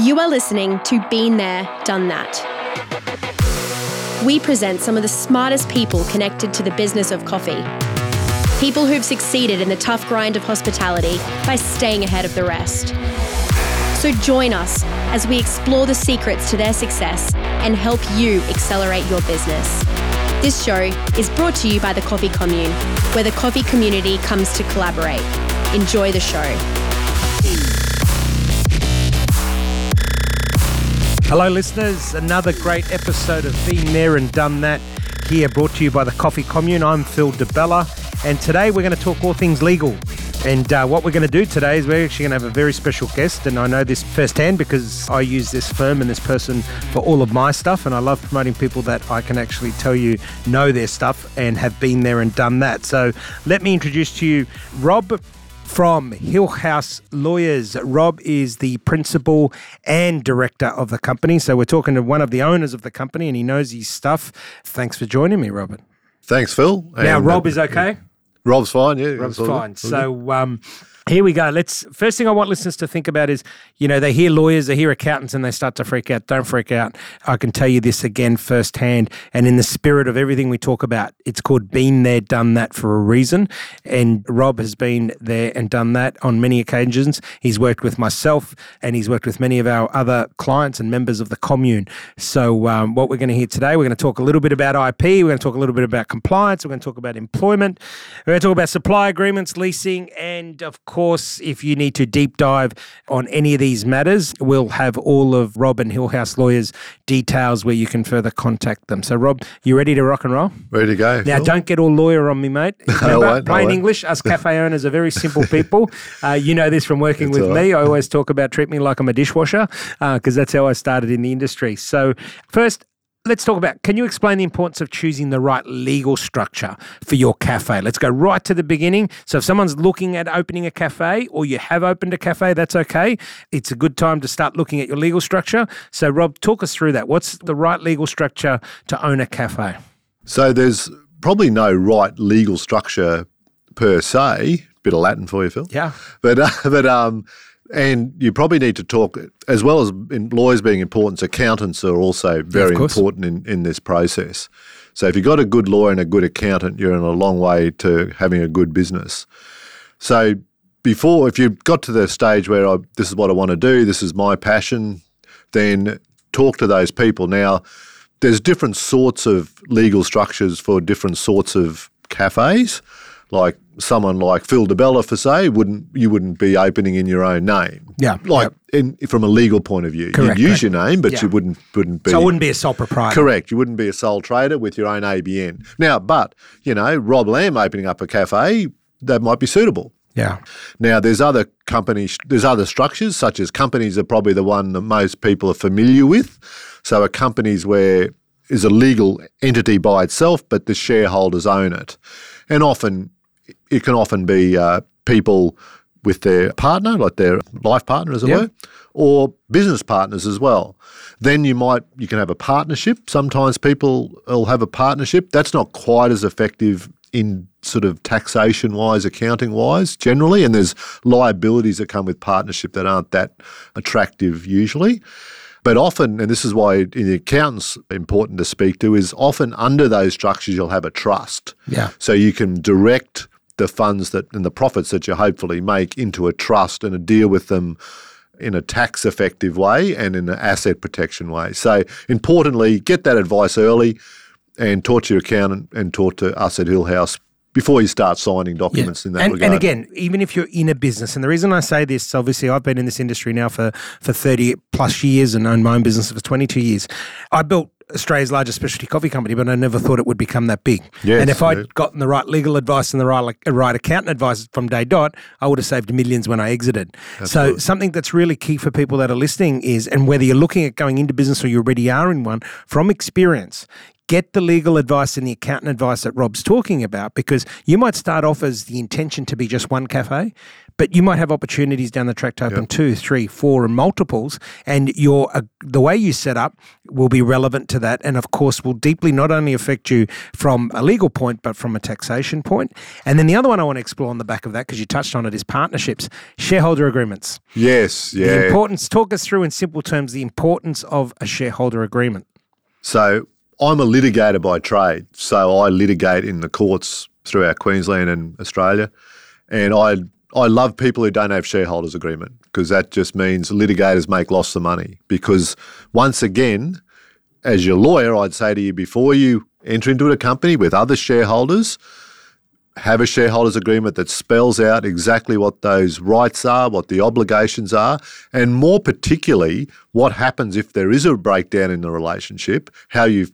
You are listening to Been There, Done That. We present some of the smartest people connected to the business of coffee. People who've succeeded in the tough grind of hospitality by staying ahead of the rest. So join us as we explore the secrets to their success and help you accelerate your business. This show is brought to you by the Coffee Commune, where the coffee community comes to collaborate. Enjoy the show. Hello, listeners. Another great episode of Been There and Done That here, brought to you by the Coffee Commune. I'm Phil Di Bella, and today we're going to talk all things legal. And uh, what we're going to do today is we're actually going to have a very special guest. And I know this firsthand because I use this firm and this person for all of my stuff. And I love promoting people that I can actually tell you know their stuff and have been there and done that. So let me introduce to you Rob from Hillhouse Lawyers. Rob is the principal and director of the company. So we're talking to one of the owners of the company and he knows his stuff. Thanks for joining me, Robert. Thanks, Phil. Now, And, Rob uh, is okay. Rob's fine. Yeah, Rob's it's all good. fine. So um, here we go. Let's first thing I want listeners to think about is, you know, they hear lawyers, they hear accountants, and they start to freak out. Don't freak out. I can tell you this again firsthand, and in the spirit of everything we talk about, it's called "been there, done that" for a reason. And Rob has been there and done that on many occasions. He's worked with myself, and he's worked with many of our other clients and members of the commune. So um, what we're going to hear today, we're going to talk a little bit about IP. We're going to talk a little bit about compliance. We're going to talk about employment. We're going to talk about supply agreements, leasing, and of course, if you need to deep dive on any of these matters, we'll have all of Rob and Hillhouse Lawyers details where you can further contact them. So, Rob, you ready to rock and roll? Ready to go. Now, Phil? don't get all lawyer on me, mate. Remember, won't, plain won't. English, us cafe owners are very simple people. Uh, you know this from working That's with all me. I always talk about treat me like I'm a dishwasher because that's how I started in the industry. So, first, let's talk about can you explain the importance of choosing the right legal structure for your cafe? Let's go right to the beginning. So, if someone's looking at opening a cafe or you have opened a cafe, that's okay. It's a good time to start looking at your legal structure. So, Rob, talk us through that. What's the right legal structure to own a cafe? So there's probably no right legal structure per se. Bit of Latin for you, Phil. Yeah. But uh, but um, and you probably need to talk as well as in lawyers being important. Accountants are also very course. important in in this process. So if you've got a good lawyer and a good accountant, you're in a long way to having a good business. So before, if you've got to the stage where I, this is what I want to do, this is my passion, then talk to those people. Now, there's different sorts of legal structures for different sorts of cafes. Like someone like Phil Di Bella, for say, wouldn't you wouldn't be opening in your own name? Yeah, like in, from a legal point of view, Correct, you'd use correct. your name, but Yeah. you wouldn't wouldn't be. So, I wouldn't be a sole proprietor. Correct. You wouldn't be a sole trader with your own ABN. Now, but, you know, Rob Lamb opening up a cafe, that might be suitable. Yeah. Now, there's other companies, there's other structures, such as companies are probably the one that most people are familiar with. So, a companies where is a legal entity by itself, but the shareholders own it. And often, it can often be uh, people with their partner, like their life partner, as it Yep. were, or business partners as well. Then you might you can have a partnership. Sometimes people will have a partnership. That's not quite as effective in sort of taxation wise, accounting wise, generally. And there's liabilities that come with partnership that aren't that attractive usually. But often, and this is why in the accountants important to speak to, is often under those structures you'll have a trust. Yeah. So you can direct the funds that and the profits that you hopefully make into a trust and a deal with them in a tax effective way and in an asset protection way. So importantly, get that advice early and talk to your accountant and talk to us at Hillhouse before you start signing documents in that and, regard. and again, even if you're in a business, and the reason I say this, obviously, I've been in this industry now for, for 30 plus years and owned my own business for 22 years. I built Australia's largest specialty coffee company, but I never thought it would become that big. Yes, and if I'd yeah. gotten the right legal advice and the right, like, uh, right accountant advice from day dot, I would have saved millions when I exited. So something that's really key for people that are listening is, and whether you're looking at going into business or you already are in one, from experience, get the legal advice and the accountant advice that Rob's talking about because you might start off as the intention to be just one cafe, but you might have opportunities down the track to open Yep. two, three, four, and multiples. And your uh, the way you set up will be relevant to that, and of course will deeply not only affect you from a legal point, but from a taxation point. And then the other one I want to explore on the back of that, because you touched on it, is partnerships, shareholder agreements. Yes, The yeah. importance. Talk us through in simple terms the importance of a shareholder agreement. So I'm a litigator by trade. So I litigate in the courts throughout Queensland and Australia. And I I love people who don't have shareholders agreement because that just means litigators make lots of money. Because once again, as your lawyer, I'd say to you before you enter into a company with other shareholders, have a shareholders agreement that spells out exactly what those rights are, what the obligations are, and more particularly, what happens if there is a breakdown in the relationship, how you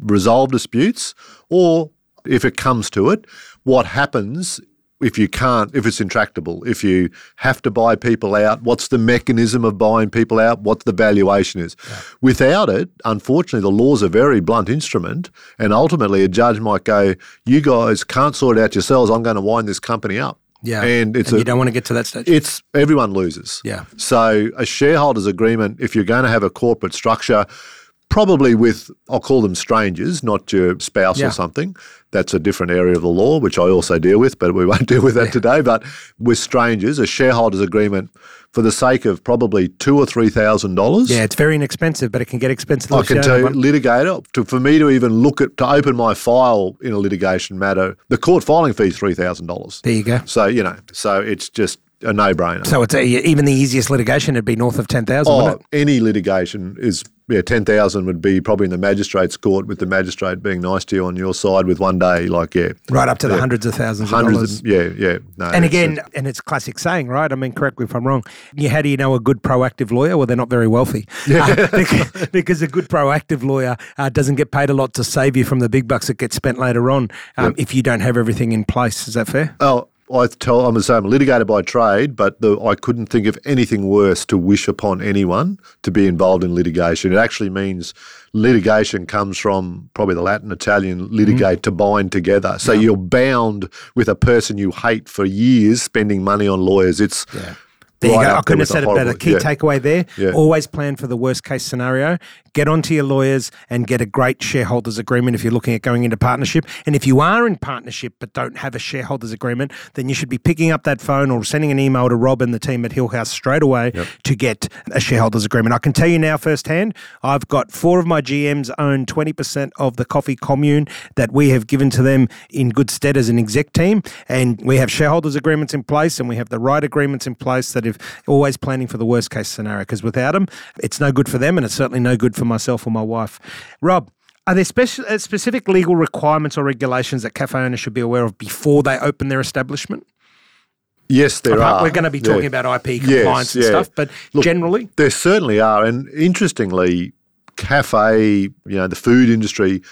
resolve disputes, or if it comes to it, what happens if you can't, if it's intractable, if you have to buy people out, what's the mechanism of buying people out, what the valuation is. Without it, unfortunately, the law's a very blunt instrument, and ultimately a judge might go, You guys can't sort it out yourselves, I'm going to wind this company up. Yeah. And it's and a, you don't want to get to that stage. it's everyone loses. Yeah. So a shareholders agreement, if you're going to have a corporate structure, probably with I'll call them strangers, not your spouse Yeah. or something. That's a different area of the law, which I also deal with, but we won't deal with that today. But with strangers, a shareholders agreement for the sake of probably two or three thousand dollars. yeah, it's very inexpensive, but it can get expensive. I can tell you, litigator, to, for me to even look at, to open my file in a litigation matter, the court filing fee is $3,000. There you go. So, you know, so it's just a no brainer. So it's a, even the easiest litigation would be north of ten thousand. Oh, any litigation is yeah, ten thousand would be probably in the magistrate's court with the magistrate being nice to you on your side with one day, like yeah, Right up to the hundreds of thousands of dollars. hundreds. Of, yeah, yeah. No, And it's- again, and it's classic saying, right? I mean, correct me if I'm wrong. Yeah, how do you know a good proactive lawyer? Well, they're not very wealthy. Uh, because, because a good proactive lawyer uh, doesn't get paid a lot to save you from the big bucks that get spent later on um, if you don't have everything in place. Is that fair? Oh, I tell I'm the same litigator by trade, but the, I couldn't think of anything worse to wish upon anyone to be involved in litigation. It actually means litigation comes from probably the Latin Italian mm-hmm. litigate to bind together. So you're bound with a person you hate for years, spending money on lawyers. It's There you right go. I couldn't have said it better. Key yeah. takeaway there Yeah. always plan for the worst case scenario. Get onto your lawyers and get a great shareholders agreement if you're looking at going into partnership. And if you are in partnership but don't have a shareholders agreement, then you should be picking up that phone or sending an email to Rob and the team at Hillhouse straight away to get a shareholders agreement. I can tell you now firsthand, I've got four of my GMs own 20% of the coffee commune that we have given to them in good stead as an exec team. And we have shareholders agreements in place and we have the right agreements in place that if always planning for the worst case scenario, because without them, it's no good for them and it's certainly no good for myself or my wife. Rob, are there speci- uh, specific legal requirements or regulations that cafe owners should be aware of before they open their establishment? yes, there Apart- are. We're going to be talking Yeah. about IP Yes, compliance and yeah. stuff, but Look, generally, There certainly are. And interestingly, cafe, you know, the food industry,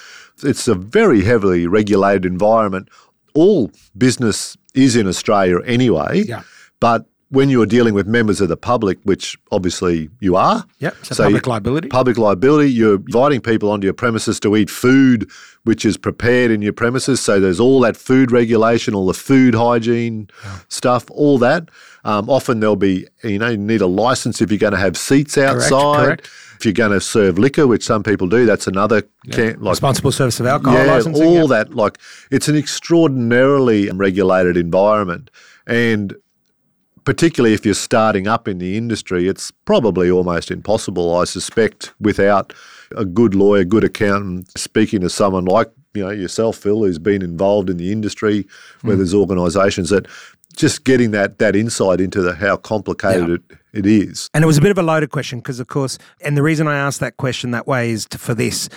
it's a very heavily regulated environment. All business is in Australia anyway. Yeah. But when you're dealing with members of the public, which obviously you are, Yep, so public you- liability. Public liability, you're inviting people onto your premises to eat food which is prepared in your premises. So there's all that food regulation, all the food hygiene stuff, all that. Um, often there'll be, you know, you need a license if you're going to have seats outside. correct. If you're going to serve liquor, which some people do, that's another can like responsible service of alcohol yeah, licensing. all yeah. that. Like it's an extraordinarily regulated environment, and particularly if you're starting up in the industry, it's probably almost impossible, I suspect, without a good lawyer, good accountant, speaking to someone like you know yourself, Phil, who's been involved in the industry, where Hmm. there's organisations that just getting that that insight into the, how complicated it, it is. And it was a bit of a loaded question because, of course, and the reason I asked that question that way is to, for this.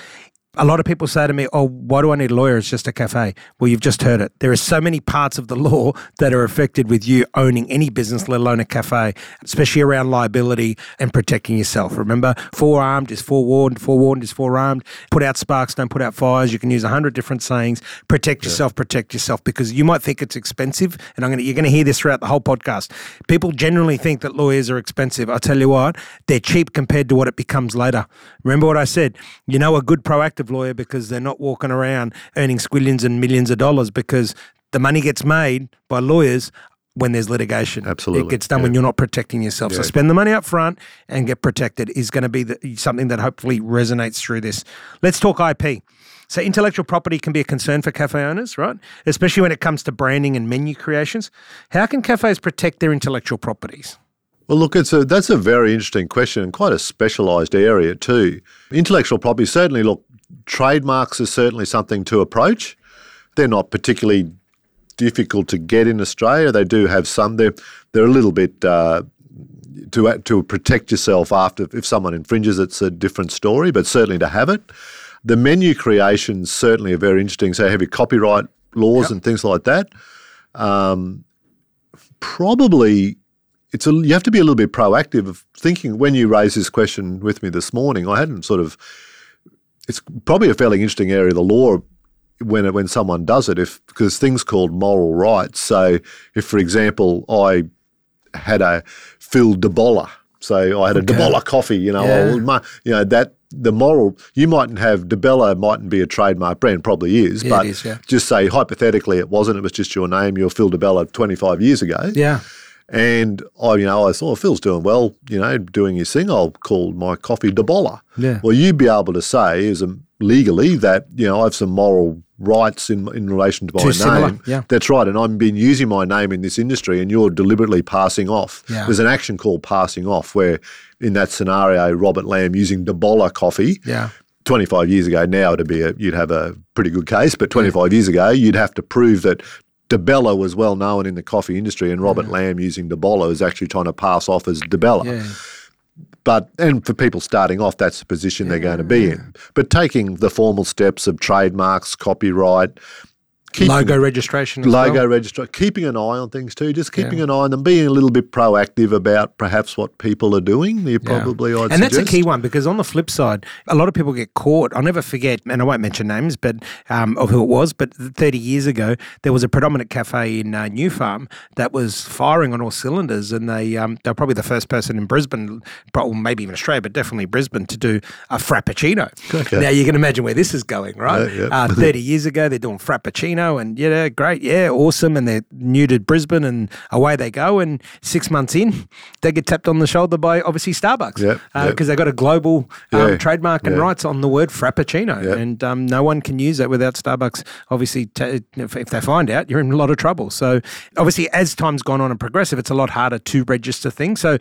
A lot of people say to me, "Oh, why do I need a lawyer? It's just a cafe." Well, you've just heard it. There are so many parts of the law that are affected with you owning any business, let alone a cafe, especially around liability and protecting yourself. Remember, forearmed is forewarned, forewarned is forearmed. Put out sparks, don't put out fires. You can use a hundred different sayings. Protect yourself, protect yourself, because you might think it's expensive, and I'm gonna you're gonna hear this throughout the whole podcast. People generally think that lawyers are expensive. I tell you what, they're cheap compared to what it becomes later. Remember what I said? You know a good proactive lawyer because they're not walking around earning squillions and millions of dollars because the money gets made by lawyers when there's litigation. Absolutely, It gets done when you're not protecting yourself. So spend the money up front and get protected is going to be the, something that hopefully resonates through this. Let's talk IP. So intellectual property can be a concern for cafe owners, right? Especially when it comes to branding and menu creations. How can cafes protect their intellectual properties? Well, look, it's a, that's a very interesting question and quite a specialised area too. Intellectual property, certainly, look, trademarks is certainly something to approach. They're not particularly difficult to get in Australia. They do have some. They're, they're a little bit. Uh, to, to protect yourself after if someone infringes, it's a different story, but certainly to have it. The menu creations certainly are very interesting. So, have your copyright laws and things like that. Um, probably it's a, you have to be a little bit proactive of thinking when you raised this question with me this morning. I hadn't sort of. It's probably a fairly interesting area of the law when it, when someone does it, if because things called moral rights. So, if for example I had a Phil DeBolla, so I had a DeBolla coffee, you know, Yeah. my- you know that the moral you mightn't have Di Bella mightn't be a trademark brand, probably is, Yeah, but is, yeah. just say hypothetically it wasn't. It was just your name. You're Phil Di Bella 25 years ago. Yeah. And I, you know, I thought Phil's doing well, you know, doing his thing. I'll call my coffee DeBolla. Yeah. Well, you'd be able to say, is um, legally that you know I have some moral rights in in relation to my Too name. similar, yeah. That's right, and I've been using my name in this industry, and you're deliberately passing off. Yeah. There's an action called passing off, where in that scenario, Robert Lamb using DeBolla coffee. Yeah. 25 years ago now it'd be a, you'd have a pretty good case but 25 years ago you'd have to prove that Di Bella was well known in the coffee industry and Robert Lamb using DeBolla is actually trying to pass off as Di Bella. Yeah. but and for people starting off that's the position they're going to be in. But taking the formal steps of trademarks copyright keeping- Logo registration. Logo well. register, keeping an eye on things too, just keeping an eye on them, being a little bit proactive about perhaps what people are doing. You probably, I'd and that's a key one because on the flip side, a lot of people get caught. I'll never forget, and I won't mention names, but um, of who it was. But 30 years ago, there was a predominant cafe in uh, New Farm that was firing on all cylinders, and they um, they were probably the first person in Brisbane, probably maybe even Australia, but definitely Brisbane, to do a frappuccino. Now you can imagine where this is going, right? Yeah, yeah. Uh, 30 years ago, they're doing frappuccino, and yeah, great, yeah, awesome, and they're new to Brisbane, and away they go. And six months in, they get tapped on the shoulder by obviously Starbucks Yep, because yep. they got a global um, Yeah, trademark and yeah. rights on the word frappuccino, Yep. and um, no one can use that without Starbucks. Obviously, t- if, if they find out, you're in a lot of trouble. So, obviously, as time's gone on and progressive, it's a lot harder to register things. So.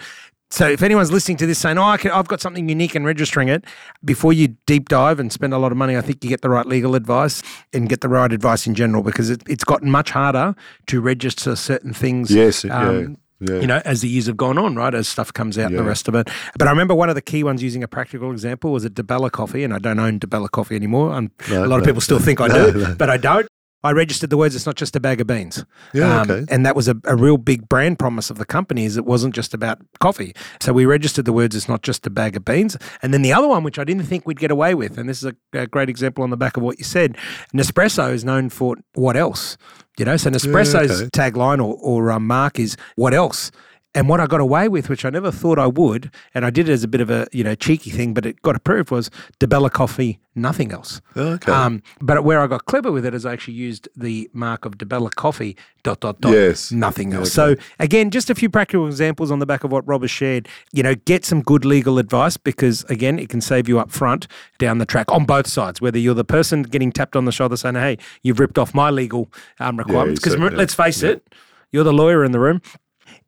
So if anyone's listening to this saying, "Oh, I can, I've got something unique and registering it," before you deep dive and spend a lot of money, I think you get the right legal advice and get the right advice in general because it, it's gotten much harder to register certain things. Yes, yeah, um, yeah. You know, as the years have gone on, right, as stuff comes out and the rest of it. But I remember one of the key ones using a practical example was a Di Bella coffee, and I don't own Di Bella coffee anymore. And a lot of people still think I do, but I don't. I registered the words, it's not just a bag of beans. Yeah, Um, okay. And that was a, a real big brand promise of the company is it wasn't just about coffee. So we registered the words, it's not just a bag of beans. And then the other one, which I didn't think we'd get away with, and this is a, a great example on the back of what you said, Nespresso is known for what else? You know, so Nespresso's okay. tagline or, or um, mark is what else? And what I got away with, which I never thought I would, and I did it as a bit of a you know cheeky thing, but it got approved, was Di Bella Coffee, nothing else. Okay. Um, but where I got clever with it is I actually used the mark of Di Bella Coffee, dot, dot, dot, Yes. nothing else. So again, just a few practical examples on the back of what Rob has shared. You know, get some good legal advice because again, it can save you up front down the track on both sides, whether you're the person getting tapped on the shoulder saying, hey, you've ripped off my legal um, requirements. Because certainly- let's face it, you're the lawyer in the room.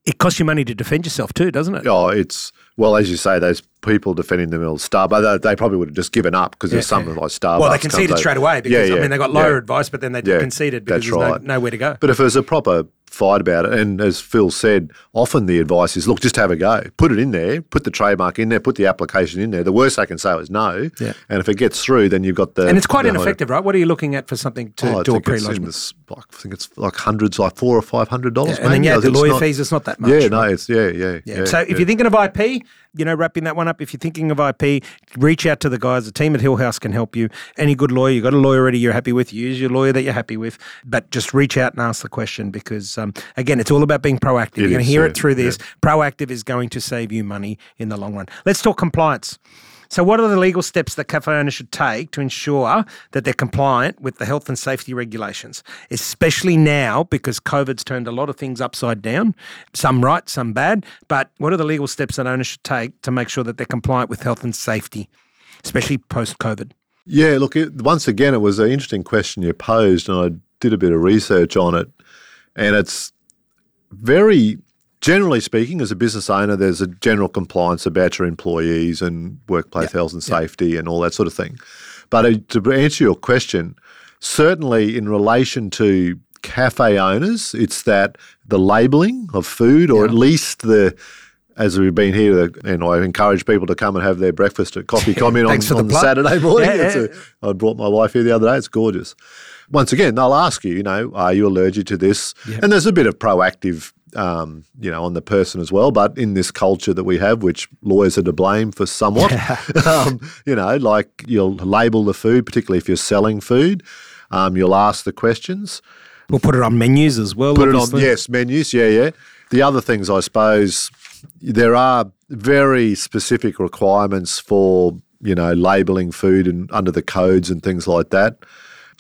It costs you money to defend yourself too, doesn't it? Oh, it's well, as you say, those people defending themselves, Starbucks, they, they probably would have just given up because there's something like Starbucks. Well, they conceded straight away because Yeah, I mean they got lawyer yeah. advice, but then they Yeah, conceded because there's right. no, nowhere to go. But if it was a proper fight about it, and as Phil said, often the advice is, look, just have a go, put it in there, put the trademark in there, put the application in there. The worst they can say is no, Yeah. and if it gets through, then you've got the and it's quite ineffective, right? What are you looking at for something to Oh, do a think it's pre-lodgement? like, I think it's like hundreds, like four or five hundred dollars. and then you maybe. I add the lawyer not- fees. It's not that much. Yeah, right? no, it's yeah, yeah, Yeah. yeah. so if you're thinking of IP, you know, wrapping that one up, if you're thinking of IP, reach out to the guys. The team at Hillhouse can help you. Any good lawyer, you've got a lawyer already you're happy with, use your lawyer that you're happy with. But just reach out and ask the question because, um, again, it's all about being proactive. you're going to hear yeah, it through this. Proactive is going to save you money in the long run. Let's talk compliance. So, what are the legal steps that cafe owners should take to ensure that they're compliant with the health and safety regulations, especially now because COVID's turned a lot of things upside down, some right, some bad. But what are the legal steps that owners should take to make sure that they're compliant with health and safety, especially post COVID? Yeah, look, it, once again, it was an interesting question you posed, and I did a bit of research on it. And it's very generally speaking, as a business owner, there's a general compliance about your employees and workplace yep. health and safety yep. and all that sort of thing. But uh, to answer your question, certainly in relation to cafe owners, it's that the labelling of food, or at least the as we've been here, and I encourage people to come and have their breakfast at Coffee Commune on, on Saturday morning. Yeah, yeah. A, I brought my wife here the other day. It's gorgeous. Once again, they'll ask you, you know, are you allergic to this? Yep. And there's a bit of proactive um, you know, on the person as well. But in this culture that we have, which lawyers are to blame for somewhat, um, you know, like you'll label the food, particularly if you're selling food. Um, you'll ask the questions. We'll put it on menus as well. Put obviously. it on, yes, menus. Yeah, yeah. The other things, I suppose, there are very specific requirements for you know labeling food and under the codes and things like that.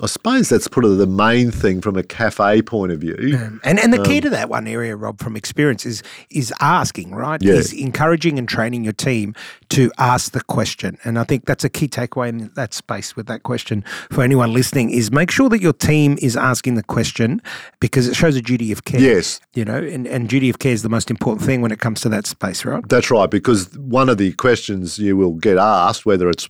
I suppose that's probably the main thing from a cafe point of view. Yeah. And and the key um, to that one area, Rob, from experience is is asking, right? Yeah. Is encouraging and training your team to ask the question. And I think that's a key takeaway in that space with that question for anyone listening is make sure that your team is asking the question because it shows a duty of care. Yes. You know, and, and duty of care is the most important thing when it comes to that space, right? That's right, because one of the questions you will get asked, whether it's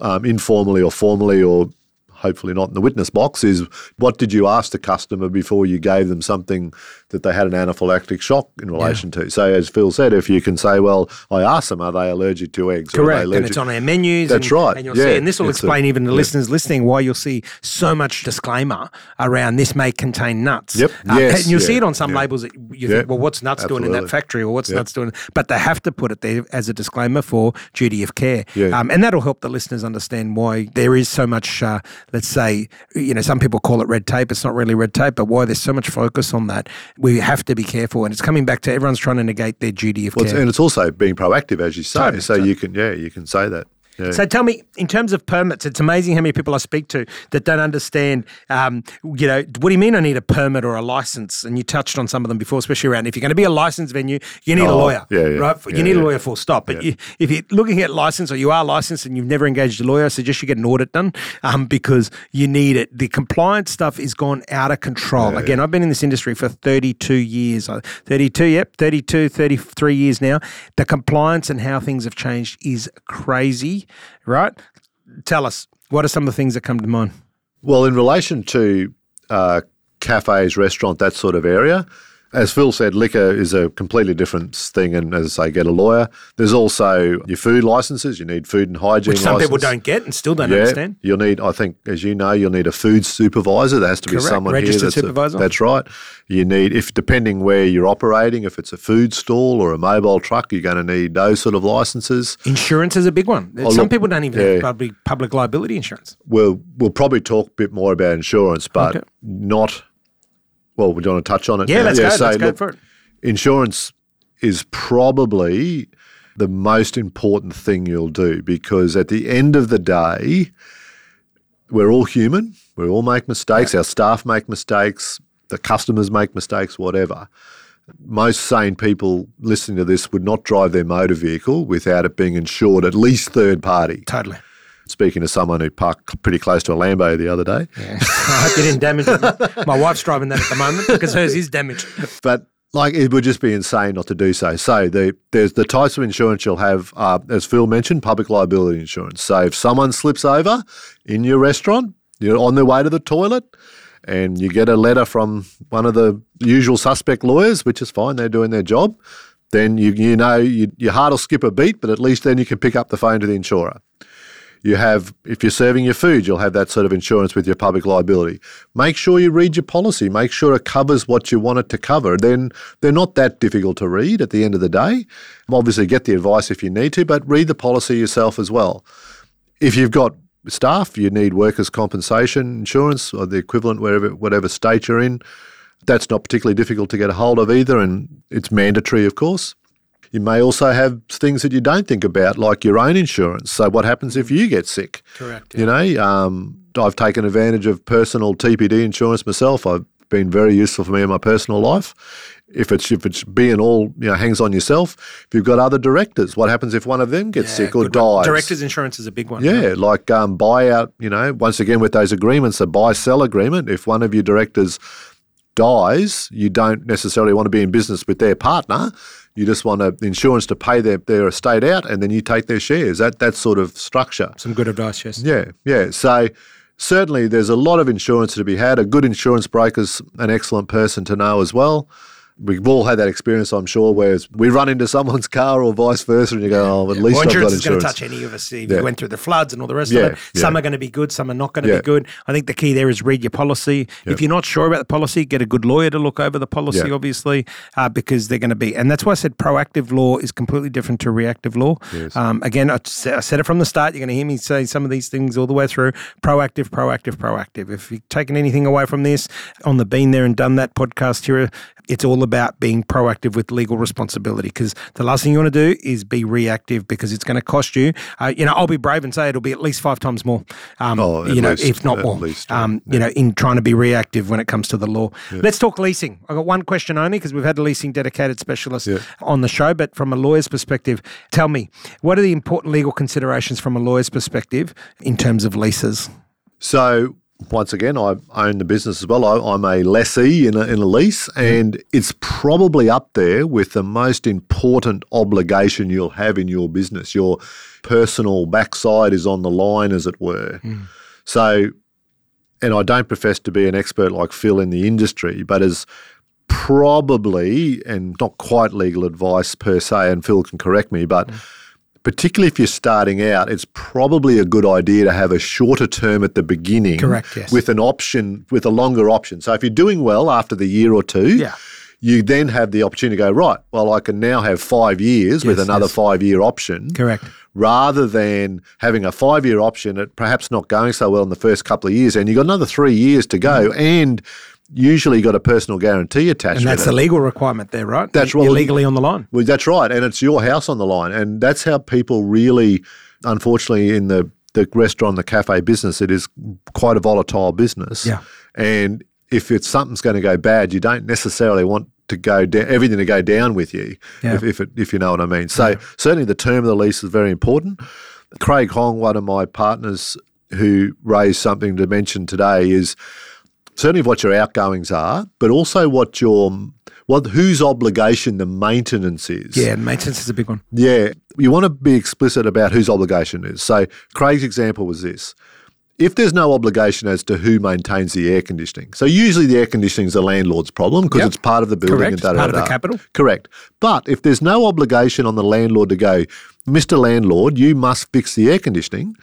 um, informally or formally or hopefully not in the witness box, is what did you ask the customer before you gave them something that they had an anaphylactic shock in relation yeah. to? So, as Phil said, if you can say, well, I asked them, are they allergic to eggs? Correct. and it's on our menus. That's and, right. And, you'll yeah. see, and this will it's explain a, even the yeah. listeners listening why you'll see so much disclaimer around this may contain nuts. Yep. Uh, yes. And you'll see it on some labels that you think, well, what's nuts Absolutely. doing in that factory or what's nuts doing? But they have to put it there as a disclaimer for duty of care. Yeah. Um, and that'll help the listeners understand why there is so much, uh, let's say, you know, some people call it red tape. It's not really red tape, but why there's so much focus on that. We have to be careful. And it's coming back to everyone's trying to negate their duty of well, care. And it's also being proactive, as you say. Totally, so totally. you can, yeah, you can say that. Yeah. So tell me, in terms of permits, it's amazing how many people I speak to that don't understand. Um, you know, what do you mean I need a permit or a license? And you touched on some of them before, especially around if you're going to be a licensed venue, you need oh, a lawyer, yeah, yeah, right? You need a lawyer, full stop. But you, if you're looking at license or you are licensed and you've never engaged a lawyer, I suggest you get an audit done um, because you need it. The compliance stuff is gone out of control. Again, I've been in this industry for 32 years. 32, yep, 32, 33 years now. The compliance and how things have changed is crazy right? Tell us, what are some of the things that come to mind? Well, in relation to uh, cafes, restaurant, that sort of area, as Phil said, liquor is a completely different thing, and as I say, get a lawyer. There's also your food licenses. You need food and hygiene. Which some license. people don't get and still don't yeah, understand. You'll need, I think, as you know, you'll need a food supervisor. There has to Correct. be someone Registered here that's supervisor. A, that's right. You need, if depending where you're operating, if it's a food stall or a mobile truck, you're going to need those sort of licenses. Insurance is a big one. Oh, some look, people don't even yeah. have public public liability insurance. We'll we'll probably talk a bit more about insurance, but okay. not. Well, we want to touch on it. Yeah, now. let's yeah, go. So, let's look, go for it insurance is probably the most important thing you'll do because at the end of the day, we're all human. We all make mistakes. Our staff make mistakes. The customers make mistakes, whatever. Most sane people listening to this would not drive their motor vehicle without it being insured at least third party. Totally. Speaking to someone who parked pretty close to a Lambo the other day. Yeah. I hope you didn't damage it. My wife's driving that at the moment because hers is damaged. But like it would just be insane not to do so. So the there's the types of insurance you'll have, uh, as Phil mentioned, public liability insurance. So if someone slips over in your restaurant, you're on their way to the toilet, and you get a letter from one of the usual suspect lawyers, which is fine, they're doing their job. Then you you know you, your heart will skip a beat, but at least then you can pick up the phone to the insurer. You have, if you're serving your food, you'll have that sort of insurance with your public liability. Make sure you read your policy. Make sure it covers what you want it to cover. Then they're not that difficult to read at the end of the day. Obviously, get the advice if you need to, but read the policy yourself as well. If you've got staff, you need workers' compensation insurance or the equivalent wherever whatever state you're in. That's not particularly difficult to get a hold of either, and it's mandatory, of course. You may also have things that you don't think about, like your own insurance. So, what happens if you get sick? Correct. You know, um, I've taken advantage of personal TPD insurance myself. I've been very useful for me in my personal life. If it's if it's being all you know hangs on yourself, if you've got other directors, what happens if one of them gets sick or one. dies? Directors insurance is a big one. Yeah, like um, buyout, you know, once again with those agreements, a buy sell agreement, if one of your directors dies, you don't necessarily want to be in business with their partner. You just want a, insurance to pay their, their estate out and then you take their shares. That that sort of structure. Some good advice, yes. Yeah, yeah. So certainly there's a lot of insurance to be had. A good insurance broker's an excellent person to know as well. We've all had that experience, I'm sure, where we run into someone's car or vice versa, and you go, "Oh, at least Well, I've got insurance is going to touch any of us if Yeah. you went through the floods and all the rest Yeah, of it. Some yeah. are going to be good, some are not going to Yeah. be good. I think the key there is read your policy. If you're not sure about the policy, get a good lawyer to look over the policy, Yeah. obviously, uh, because they're going to be. And that's why I said proactive law is completely different to reactive law. Um, again, I said, I said it from the start. You're going to hear me say some of these things all the way through. Proactive, proactive, proactive. If you've taken anything away from this on the Been There and Done That podcast here, it's all about being proactive with legal responsibility because the last thing you want to do is be reactive because it's going to cost you. Uh, you know, I'll be brave and say it'll be at least five times more. Um, Oh, you know, least, if not more. least, yeah. um, you know, in trying to be reactive when it comes to the law. Let's talk leasing. I've got one question only because we've had a leasing dedicated specialist Yeah. on the show, but from a lawyer's perspective, tell me what are the important legal considerations from a lawyer's perspective in terms of leases? So once again, I own the business as well. I, I'm a lessee in a, in a lease, and it's probably up there with the most important obligation you'll have in your business. Your personal backside is on the line, as it were. Hmm. So, and I don't profess to be an expert like Phil in the industry, but as probably and not quite legal advice per se, and Phil can correct me, but hmm. Particularly if you're starting out, it's probably a good idea to have a shorter term at the beginning. Correct, yes. With an option, with a longer option. So if you're doing well after the year or two, Yeah. you then have the opportunity to go, right, well, I can now have five years with another yes. five year option. Correct. Rather than having a five year option at perhaps not going so well in the first couple of years, and you've got another three years to go, mm. and usually got a personal guarantee attached. And that's the legal requirement there, right? That's You're right. legally on the line. Well, that's right, and it's your house on the line, and that's how people really, unfortunately, in the the restaurant, the cafe business, it is quite a volatile business. Yeah. and if it's something's going to go bad, you don't necessarily want to go down everything to go down with you, Yeah. if if, it, if you know what I mean. So certainly the term of the lease is very important. Craig Hong, one of my partners who raised something to mention today, is certainly what your outgoings are, but also what your what whose obligation the maintenance is. Yeah, maintenance is a big one. Yeah. You want to be explicit about whose obligation is. So Craig's example was this. If there's no obligation as to who maintains the air conditioning, so usually the air conditioning is the landlord's problem because Yep. it's part of the building Correct. and da, da, Part of the capital. Correct. But if there's no obligation on the landlord to go, Mr. Landlord, you must fix the air conditioning,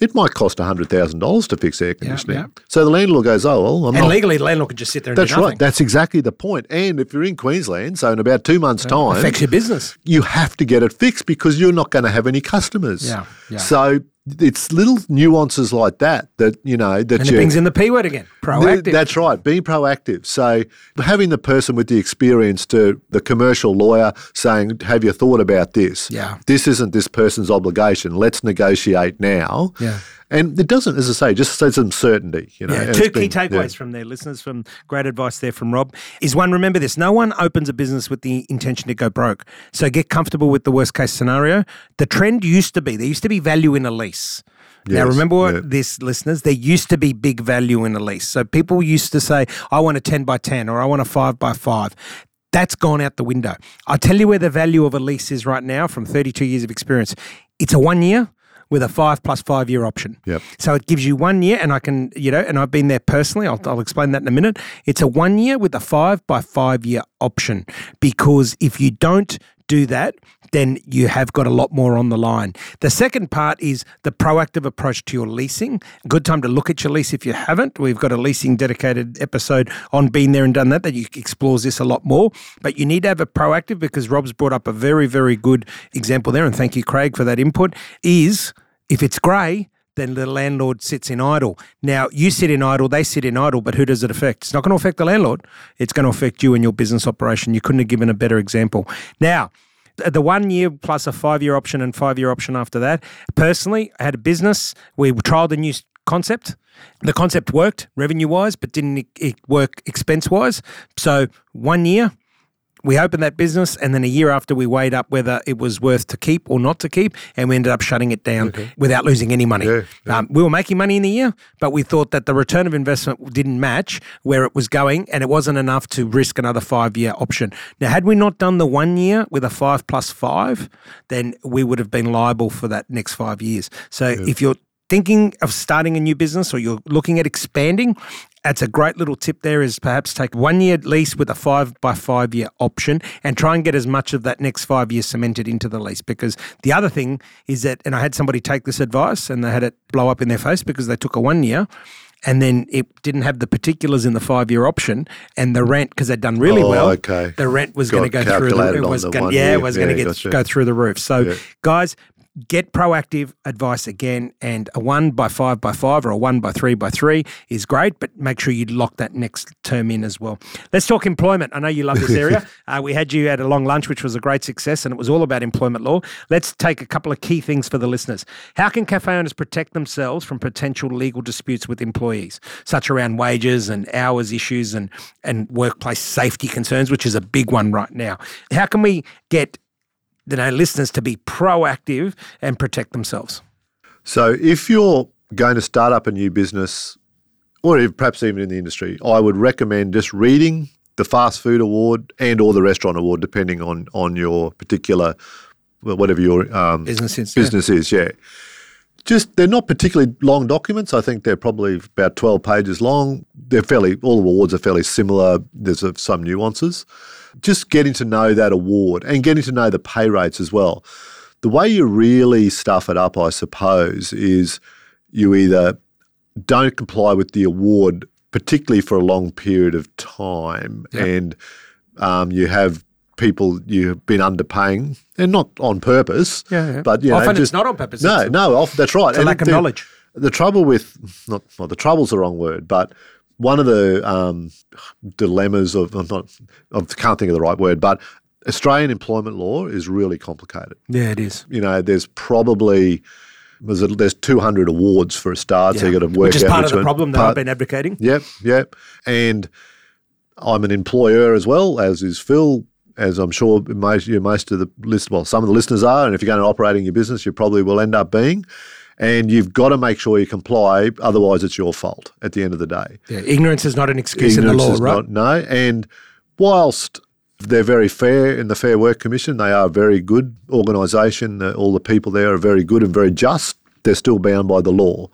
it might cost $100,000 to fix air conditioning. yeah. So the landlord goes, oh, well, I'm And not. legally, the landlord could just sit there and That's do nothing. right. That's exactly the point. And if you're in Queensland, so in about two months' time, Affects your business. you have to get it fixed because you're not going to have any customers. Yeah, yeah. So it's little nuances like that that you know that And it you. brings in the P word again proactive. Th- That's right. Being proactive. So having the person with the experience to the commercial lawyer saying, "Have you thought about this? Yeah. This isn't this person's obligation. Let's negotiate now." Yeah. And it doesn't, as I say, just says some certainty. You know. Yeah, two key been- takeaways yeah. from their listeners from great advice there from Rob is one, remember this no one opens a business with the intention to go broke. So get comfortable with the worst case scenario. The trend used to be there used to be value in a lease. now, remember what yeah. this, listeners, there used to be big value in a lease. So people used to say, I want a 10 by 10 or I want a 5 by 5. That's gone out the window. I'll tell you where the value of a lease is right now from 32 years of experience. It's a one year with a five plus five year option. Yep. So it gives you one year, and I can, you know, and I've been there personally. I'll, I'll explain that in a minute. It's a one year with a five by five year option because if you don't do that, then you have got a lot more on the line. The second part is the proactive approach to your leasing. Good time to look at your lease if you haven't. We've got a leasing dedicated episode on Been There and Done That that you explores this a lot more. But you need to have a proactive because Rob's brought up a very, very good example there. And thank you, Craig, for that input. Is if it's grey, then the landlord sits in idle. Now, you sit in idle, they sit in idle, but who does it affect? It's not going to affect the landlord. It's going to affect you and your business operation. You couldn't have given a better example. Now, The one year plus a five year option and five year option after that. Personally, I had a business. We trialed a new concept. The concept worked revenue wise, but didn't it work expense wise. So one year, we opened that business, and then a year after, we weighed up whether it was worth to keep or not to keep, and we ended up shutting it down okay. without losing any money. Yeah, yeah. Um, we were making money in the year, but we thought that the return of investment didn't match where it was going, and it wasn't enough to risk another five year option. Now, had we not done the one year with a five plus five, then we would have been liable for that next five years. So yeah. if you're thinking of starting a new business or you're looking at expanding, that's a great little tip there is perhaps take one year lease with a five by five year option and try and get as much of that next five years cemented into the lease. Because the other thing is that, and I had somebody take this advice and they had it blow up in their face because they took a one year and then it didn't have the particulars in the five year option, and the rent because they'd done really oh, well. Okay. The rent was going to go through the roof. Was gonna, yeah, year. was going to get gotcha. go through the roof. So, yeah. guys, get proactive advice again. And a one by five by five or a one by three by three is great, but make sure you lock that next term in as well. Let's talk employment. I know you love this area. uh, we had you at a long lunch, which was a great success, and it was all about employment law. Let's take a couple of key things for the listeners. How can cafe owners protect themselves from potential legal disputes with employees, such around wages and hours issues and, and workplace safety concerns, which is a big one right now? How can we get you know, listeners to be proactive and protect themselves. So if you're going to start up a new business, or perhaps even in the industry, I would recommend just reading the fast food award and or the restaurant award, depending on on your particular whatever your um, business is. Business yeah. is, yeah. Just they're not particularly long documents. I think they're probably about twelve pages long. They're fairly all the awards are fairly similar. There's some nuances just getting to know that award and getting to know the pay rates as well. The way you really stuff it up, I suppose, is you either don't comply with the award, particularly for a long period of time, yep. and um, you have people you've been underpaying, and not on purpose. Yeah, yeah. but you often know, just, it's not on purpose. No, no, off, that's right. It's a lack of the, knowledge. The trouble with not well, the trouble's the wrong word, but one of the um, dilemmas of I'm not I can't think of the right word, but Australian employment law is really complicated. Yeah, it is. You know, there's probably there's, a, there's 200 awards for a start, yeah. so you got to work Which is out part of the problem that part, I've been advocating. Yep, yep. And I'm an employer as well, as is Phil. As I'm sure most, you most of the list, well, some of the listeners are, and if you're going to operating your business, you probably will end up being and you've got to make sure you comply. Otherwise, it's your fault at the end of the day. Yeah, ignorance is not an excuse ignorance in the law, right? Not, no, and whilst they're very fair in the Fair Work Commission, they are a very good organisation. Uh, all the people there are very good and very just. They're still bound by the law,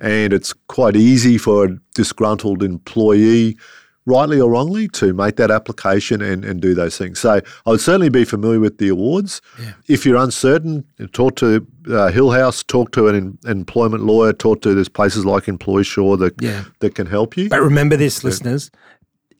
and it's quite easy for a disgruntled employee rightly or wrongly, to make that application and, and do those things. So I would certainly be familiar with the awards. Yeah. If you're uncertain, talk to uh, Hillhouse, talk to an in, employment lawyer, talk to there's places like EmploySure that yeah. that can help you. But remember this, yeah. listeners.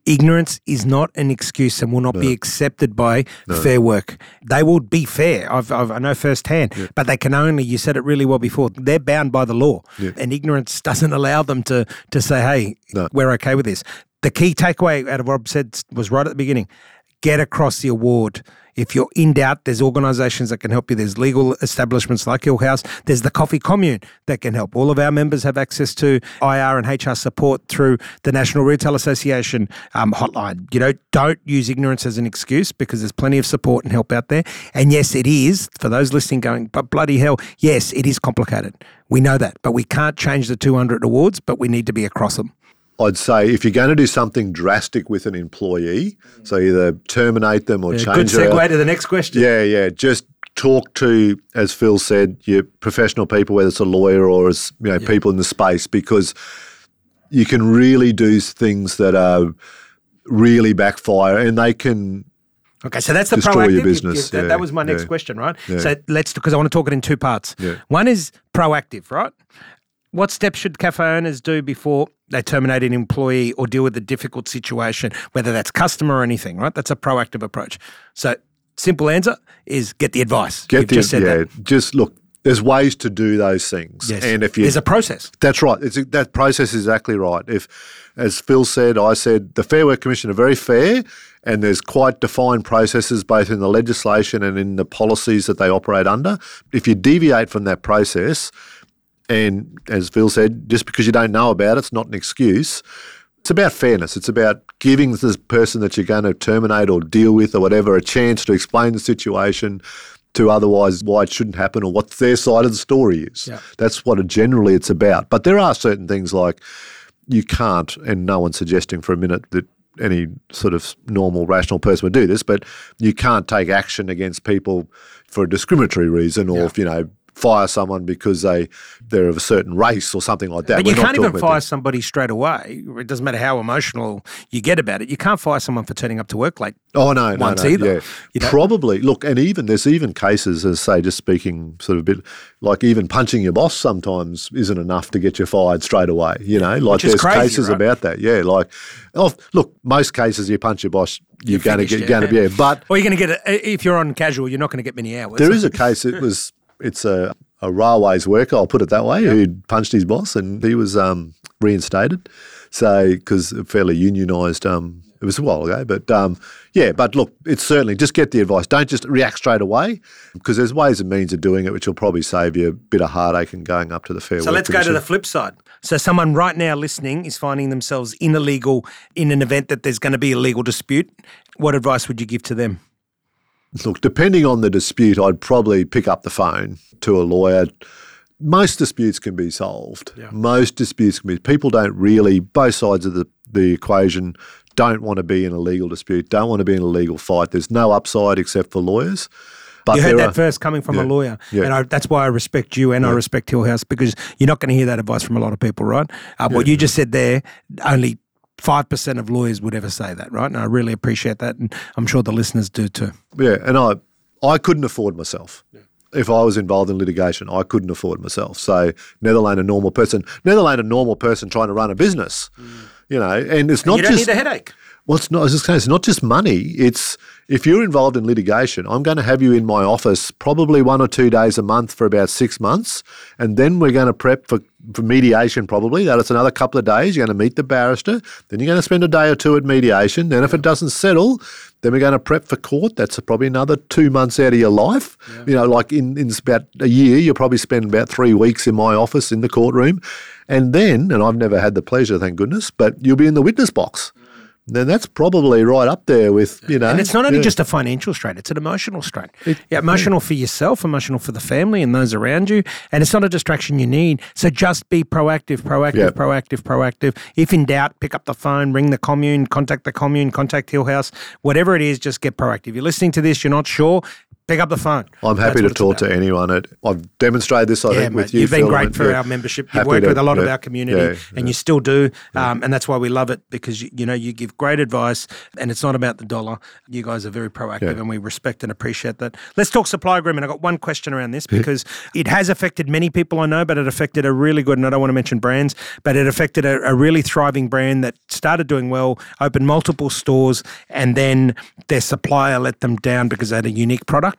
Ignorance is not an excuse and will not no. be accepted by no. Fair Work. They will be fair. I've, I've, i know firsthand, yeah. but they can only. You said it really well before. They're bound by the law, yeah. and ignorance doesn't allow them to to say, "Hey, no. we're okay with this." The key takeaway out of what Rob said was right at the beginning get across the award. If you're in doubt, there's organisations that can help you. There's legal establishments like Hillhouse. There's the Coffee Commune that can help. All of our members have access to IR and HR support through the National Retail Association um, hotline. You know, don't use ignorance as an excuse because there's plenty of support and help out there. And yes, it is for those listening going, but bloody hell, yes, it is complicated. We know that, but we can't change the 200 awards, but we need to be across them. I'd say if you're going to do something drastic with an employee, so either terminate them or yeah, change. Good segue to the next question. Yeah, yeah. Just talk to, as Phil said, your professional people, whether it's a lawyer or as you know yeah. people in the space, because you can really do things that are really backfire, and they can Okay, so that's the destroy proactive. your business. that, that, was my next yeah, question, right? Yeah. So let's because I want to talk it in two parts. One is proactive, right? What steps should cafe owners do before they terminate an employee or deal with a difficult situation, whether that's customer or anything, right? That's a proactive approach. So, simple answer is get the advice. Get You've the, just yeah, that. just look. there's ways to do those things. Yes. And if you There's a process. that's right. It's, that process is exactly right. If, as Phil said, I said, the Fair Work Commission are very fair, and there's quite defined processes both in the legislation and in the policies that they operate under. If you deviate from that process, and as Phil said, just because you don't know about it, it's not an excuse. It's about fairness. It's about giving the person that you're going to terminate or deal with or whatever a chance to explain the situation to otherwise why it shouldn't happen or what their side of the story is. Yeah. That's what it generally it's about. But there are certain things like you can't, and no one's suggesting for a minute that any sort of normal, rational person would do this, but you can't take action against people for a discriminatory reason or Yeah. if, you know, fire someone because they they're of a certain race or something like that. But We're you can't even fire that. somebody straight away. It doesn't matter how emotional you get about it. You can't fire someone for turning up to work late. Oh no, no, once no. either, Yeah. you know? Probably. Look, and even there's even cases, as say, just speaking sort of a bit like even punching your boss sometimes isn't enough to get you fired straight away. You know, like there's crazy, cases right? about that. Yeah, like oh, look, most cases you punch your boss, you're, You're going to get going to be. Yeah, but Or you're going to get it if you're on casual. You're not going to get many hours. there is a case. It was it's a, a railways worker. I'll put it that way. Who punched his boss and he was um, reinstated. So because fairly unionised. Um, it was a while ago, but um, yeah. But look, it's certainly just get the advice. Don't just react straight away because there's ways and means of doing it, which will probably save you a bit of heartache and going up to the fair. So let's go to the flip side. So someone right now listening is finding themselves in a legal in an event that there's going to be a legal dispute. What advice would you give to them? Look, depending on the dispute, I'd probably pick up the phone to a lawyer. Most disputes can be solved. Most disputes can be. People don't really, both sides of the, the equation don't want to be in a legal dispute, don't want to be in a legal fight. There's no upside except for lawyers. But You heard that are- first coming from a lawyer, Yeah. and I, that's why I respect you and I respect Hillhouse because you're not going to hear that advice from a lot of people, right? Uh, What you just said there, only five percent of lawyers would ever say that, right? And I really appreciate that, and I'm sure the listeners do too. Yeah, and I I couldn't afford myself. If I was involved in litigation, I couldn't afford myself. So Netherland, a normal person, Netherland, a normal person trying to run a business, mm. you know, and it's not you don't just need a headache. Well, it's not. I was just it's not just money. It's if you're involved in litigation, I'm going to have you in my office probably one or two days a month for about six months, and then we're going to prep for, for mediation. Probably that's another couple of days. You're going to meet the barrister, then you're going to spend a day or two at mediation. Then, if it doesn't settle, then we're going to prep for court. That's probably another two months out of your life. You know, like in, in about a year, you'll probably spend about three weeks in my office in the courtroom, and then, and I've never had the pleasure, thank goodness, but you'll be in the witness box then that's probably right up there with you know. And it's not only yeah. just a financial strain; it's an emotional strain. yeah, emotional for yourself, emotional for the family and those around you, and it's not a distraction you need. So just be proactive, proactive, Yep. proactive, proactive. If in doubt, pick up the phone, ring the commune, contact the commune, contact Hillhouse, whatever it is. Just get proactive. You're listening to this, you're not sure. Pick up the phone. I'm happy to talk to anyone. It, I've demonstrated this, I Yeah, think, with you. you've been Phil, great for yeah, our membership. You've worked to- with a lot of our community, yeah, and you still do. Um, and that's why we love it because you, you know you give great advice, and it's not about the dollar. You guys are very proactive, Yeah. and we respect and appreciate that. Let's talk supply agreement. I got one question around this because it has affected many people I know, but it affected a really good, and I don't want to mention brands, but it affected a, a really thriving brand that started doing well, opened multiple stores, and then their supplier let them down because they had a unique product.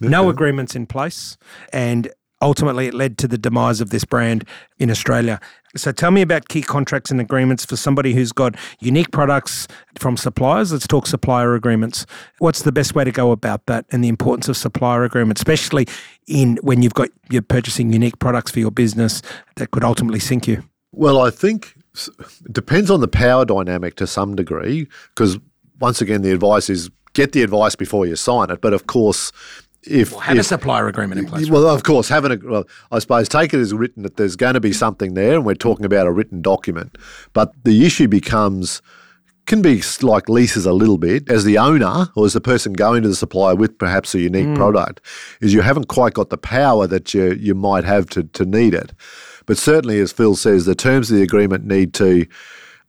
No agreements in place, and ultimately it led to the demise of this brand in Australia. So tell me about key contracts and agreements for somebody who's got unique products from suppliers. Let's talk supplier agreements. What's the best way to go about that and the importance of supplier agreements, especially in when you've got you're purchasing unique products for your business that could ultimately sink you? Well, I think it depends on the power dynamic to some degree, because once again, the advice is get the advice before you sign it. But of course, if, Have a supplier agreement in place. Well, of course, having a well, I suppose take it as written that there's going to be something there, and we're talking about a written document. But the issue becomes can be like leases a little bit as the owner or as the person going to the supplier with perhaps a unique mm. product is you haven't quite got the power that you you might have to to need it. But certainly, as Phil says, the terms of the agreement need to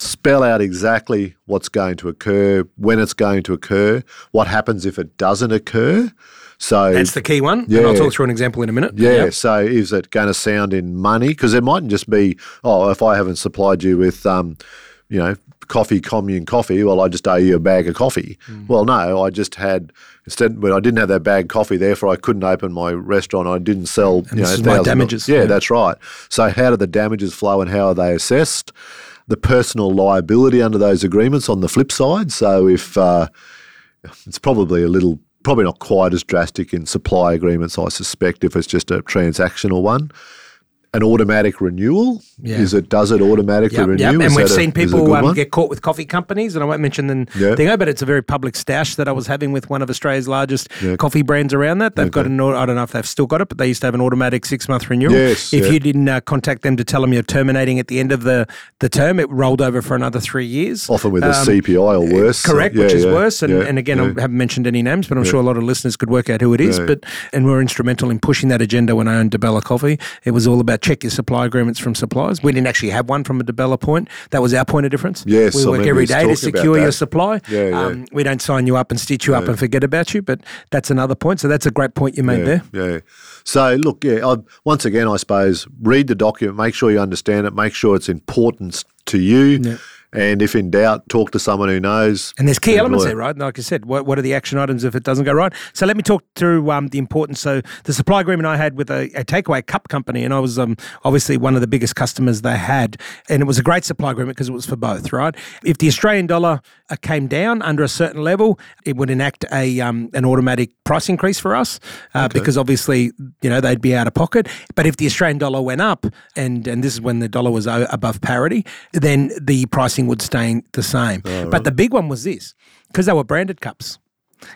spell out exactly what's going to occur, when it's going to occur, what happens if it doesn't occur. So That's the key one. And I'll talk through an example in a minute. yeah. So is it going to sound in money? Because it mightn't just be, oh, if I haven't supplied you with, um, you know, coffee commune coffee. Well, I just owe you a bag of coffee. Hmm. Well, no, I just had instead when I didn't have that bag of coffee, therefore I couldn't open my restaurant. I didn't sell. you know, my damages. Yeah, Yeah. that's right. So how do the damages flow and how are they assessed? The personal liability under those agreements on the flip side. So if uh, it's probably a little, probably not quite as drastic in supply agreements, I suspect, if it's just a transactional one. An automatic renewal Yeah. is it? Does it automatically Yep, renew? yep. Is And we've seen a people um, get caught with coffee companies, and I won't mention the Yeah. thing, but it's a very public stash that I was having with one of Australia's largest Yeah. coffee brands around that. They've got an, I don't know if they've still got it, but they used to have an automatic six month renewal. Yes, if yeah. you didn't uh, contact them to tell them you're terminating at the end of the, the term, it rolled over for another three years. Often with a Um, CPI or worse. So, Correct, yeah, which is worse. And, and again. I haven't mentioned any names, but I'm sure a lot of listeners could work out who it is. But and we're instrumental in pushing that agenda when I owned Di Bella Coffee. It was all about check your supply agreements from suppliers. We didn't actually have one from a Di Bella point. That was our point of difference. Yes, we work every us to secure your supply. Yeah, yeah. Um, we don't sign you up and stitch you up and forget about you. But that's another point. So that's a great point you made yeah, there. Yeah. So look, yeah. I, once again, I suppose read the document, make sure you understand it, make sure it's important to you, and if in doubt, talk to someone who knows. And there's key elements there, right? Like I said, what, what are the action items if it doesn't go right? So let me talk through um, the importance. So the supply agreement I had with a, a takeaway cup company, and I was um, obviously one of the biggest customers they had, and it was a great supply agreement because it was for both, right? If the Australian dollar uh, came down under a certain level, it would enact a um, an automatic price increase for us uh, because obviously you know they'd be out of pocket. But if the Australian dollar went up, and and this is when the dollar was o- above parity, then the pricing would stay the same. But the big one was this because they were branded cups.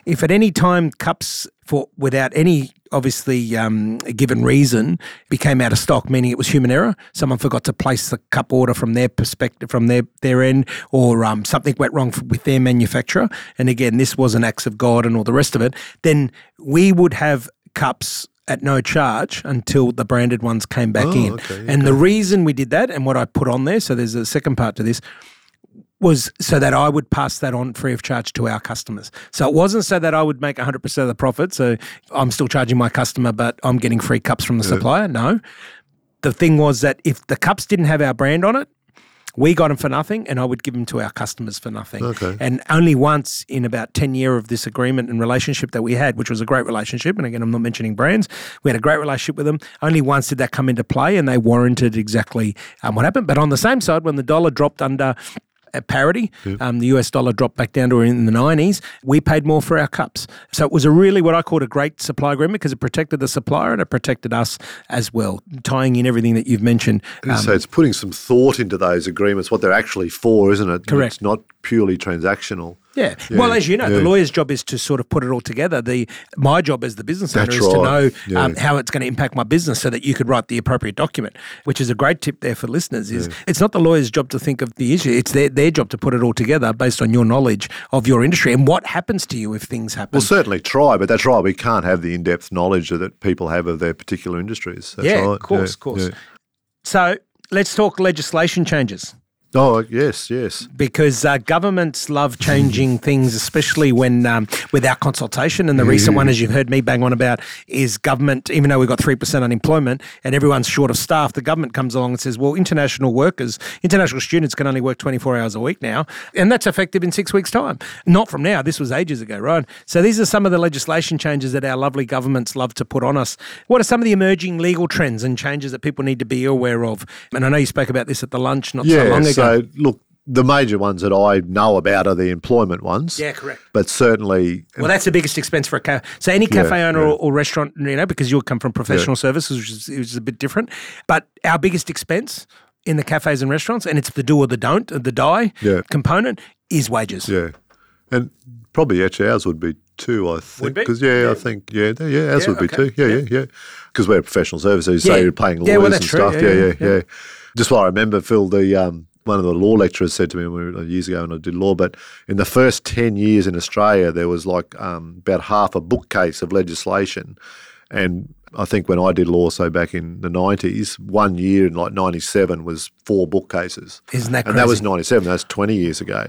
If at any time cups for without any obviously um, given reason became out of stock, meaning it was human error, someone forgot to place the cup order from their perspective, from their their end, or um, something went wrong with their manufacturer, and again this was an acts of God and all the rest of it, then we would have cups at no charge until the branded ones came back in. okay, and the reason we did that, and what I put on there, so there's a second part to this, was so that I would pass that on free of charge to our customers. So it wasn't so that I would make 100% of the profit. So I'm still charging my customer, but I'm getting free cups from the supplier. No. The thing was that if the cups didn't have our brand on it, we got them for nothing, and I would give them to our customers for nothing. Okay. And only once in about 10 year of this agreement and relationship that we had, which was a great relationship, and again, I'm not mentioning brands, we had a great relationship with them. Only once did that come into play, and they warranted exactly um, what happened. But on the same side, when the dollar dropped under at parity. Um, the US dollar dropped back down to in the 90s. We paid more for our cups. So it was a really what I called a great supply agreement because it protected the supplier and it protected us as well, tying in everything that you've mentioned. Um, so it's putting some thought into those agreements, what they're actually for, isn't it? Correct. It's not purely transactional. Yeah. Well, as you know, the lawyer's job is to sort of put it all together. The my job as the business owner That's is to know right. um, how it's going to impact my business, so that you could write the appropriate document. Which is a great tip there for listeners. Is it's not the lawyer's job to think of the issue; it's their their job to put it all together based on your knowledge of your industry and what happens to you if things happen. We'll certainly try, but that's right. We can't have the in-depth knowledge that people have of their particular industries. That's yeah, right. of course, Yeah, of course. yeah. So let's talk legislation changes. Oh, yes, yes. because uh, governments love changing things, especially when um, without consultation. And the recent one, as you've heard me bang on about, is government. Even though we've got three percent unemployment and everyone's short of staff, the government comes along and says, "Well, international workers, international students can only work twenty four hours a week now, and that's effective in six weeks' time. Not from now. This was ages ago, right? So these are some of the legislation changes that our lovely governments love to put on us. What are some of the emerging legal trends and changes that people need to be aware of? And I know you spoke about this at the lunch not so long ago. So look, the major ones that I know about are the employment ones. Yeah, correct. But certainly, Well, that's the biggest expense for a cafe. So any cafe Yeah, owner yeah. or, or restaurant, you know, because you'll come from professional services, which is, which is a bit different. But our biggest expense in the cafes and restaurants, and it's the do or the don't, the die Yeah. component, is wages. yeah. And probably actually ours would be too, I think. Because, yeah, I think, yeah, yeah, ours Yeah, would be okay. too. Yeah, yeah, yeah. Because we're professional services, so Yeah. you're paying lawyers Yeah, well, and true. stuff. Yeah, Yeah, yeah, yeah, yeah. Just what I remember, Phil, the um, one of the law lecturers said to me we were, years ago when I did law, but in the first 10 years in Australia, there was like um, about half a bookcase of legislation. And I think when I did law, so back in the 90s, one year in like 97 was four bookcases. Isn't that And that was crazy? 97, that's 20 years ago.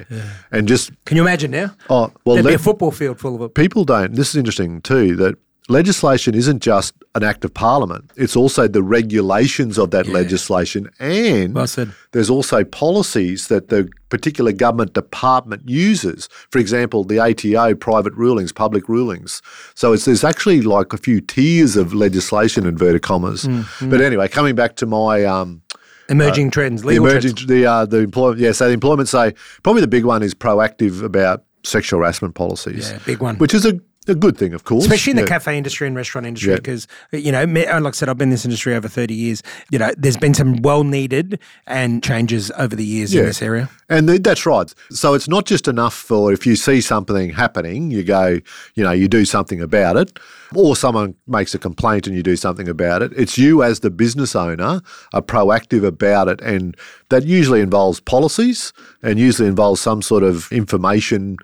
And just, Can you imagine now? oh, well, There'd be a football field full of it. people don't. This is interesting too. That legislation isn't just an act of parliament, it's also the regulations of that legislation. And Well there's also policies that the particular government department uses. For example, the ATO, private rulings, public rulings. So it's, there's actually like a few tiers of legislation, inverted commas. Mm, But anyway, coming back to my. Um, Emerging trends, the emerging, trends. the uh, the employment, yeah. So the employment say probably the big one is proactive about sexual harassment policies. Yeah, big one. which is a, a good thing, of course. Especially in the Yeah. cafe industry and restaurant industry, Yeah. because you know, me- like I said, I've been in this industry over thirty years. You know, there's been some well needed and changes over the years in this area. And th- that's right. So it's not just enough for if you see something happening, you go, you know, you do something about it, or someone makes a complaint and you do something about it. It's you as the business owner are proactive about it. And that usually involves policies and usually involves some sort of information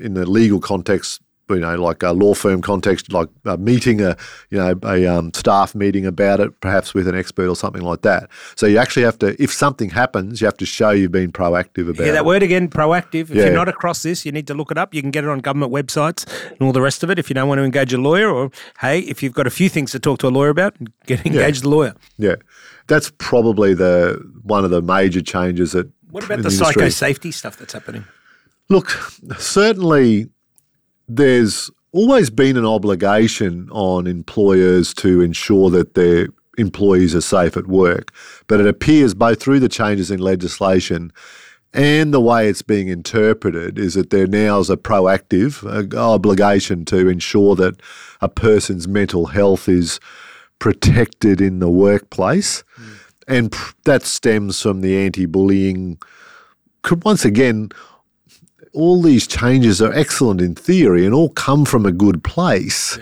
in the legal context. You know, like a law firm context, like a meeting, a you know, a um, staff meeting about it, perhaps with an expert or something like that. So you actually have to, if something happens, you have to show you've been proactive about it. Yeah, it. that word again, proactive. If Yeah. you're not across this, you need to look it up. You can get it on government websites and all the rest of it. If you don't want to engage a lawyer, or hey, if you've got a few things to talk to a lawyer about, get engaged the lawyer. Yeah, that's probably the one of the major changes that. What about the industry. psycho safety stuff that's happening? Look, certainly, there's always been an obligation on employers to ensure that their employees are safe at work, but it appears both through the changes in legislation. And the way it's being interpreted is that there now is a proactive uh, obligation to ensure that a person's mental health is protected in the workplace. And that stems from the anti bullying. Once again, all these changes are excellent in theory and all come from a good place.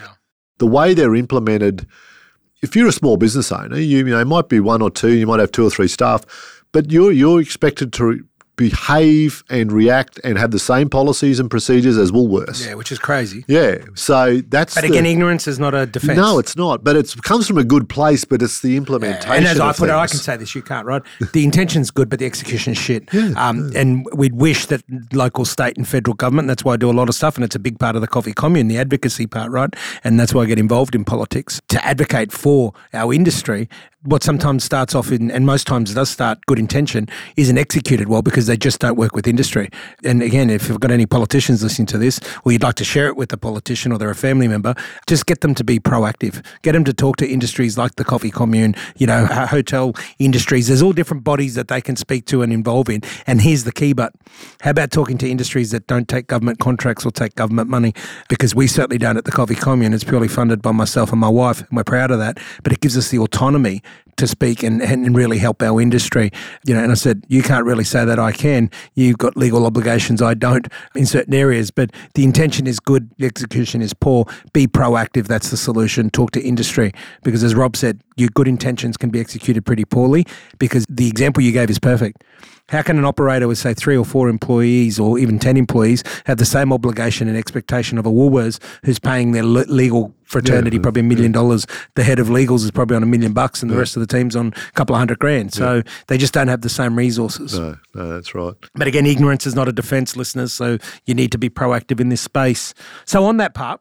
The way they're implemented, if you're a small business owner, you, you know, might be one or two, you might have two or three staff, but you're you're expected to behave and react and have the same policies and procedures as Woolworths. Yeah, which is crazy. Yeah. So that's But the- again, ignorance is not a defense. no, it's not. But it comes from a good place, but it's the implementation. And as I put it, I can say this: you can't, right? The intention's good, but the execution's shit. um, And we'd wish that local, state, and federal government. That's why I do a lot of stuff, and it's a big part of the coffee commune, the advocacy part, right? And that's why I get involved in politics to advocate for our industry. What sometimes starts off in, and most times does start good intention, isn't executed well because they just don't work with industry. And again, if you've got any politicians listening to this, or you'd like to share it with a politician or they're a family member, just get them to be proactive. Get them to talk to industries like the coffee commune, you know, hotel industries. There's all different bodies that they can speak to and involve in. And here's the key, but how about talking to industries that don't take government contracts or take government money? Because we certainly don't at the coffee commune. It's purely funded by myself and my wife, and we're proud of that. But it gives us the autonomy to speak and, and really help our industry. You know, and I said, you can't really say that I can. You've got legal obligations. I don't in certain areas, but the intention is good. The execution is poor. Be proactive. That's the solution. Talk to industry because as Rob said, your good intentions can be executed pretty poorly because the example you gave is perfect. How can an operator with, say, three or four employees or even 10 employees have the same obligation and expectation of a Woolworths who's paying their le- legal fraternity probably a million dollars? The head of legals is probably on a million bucks and the rest of the team's on a couple of hundred grand. So they just don't have the same resources. No, no, that's right. But again, ignorance is not a defense, listeners. So you need to be proactive in this space. So, on that part,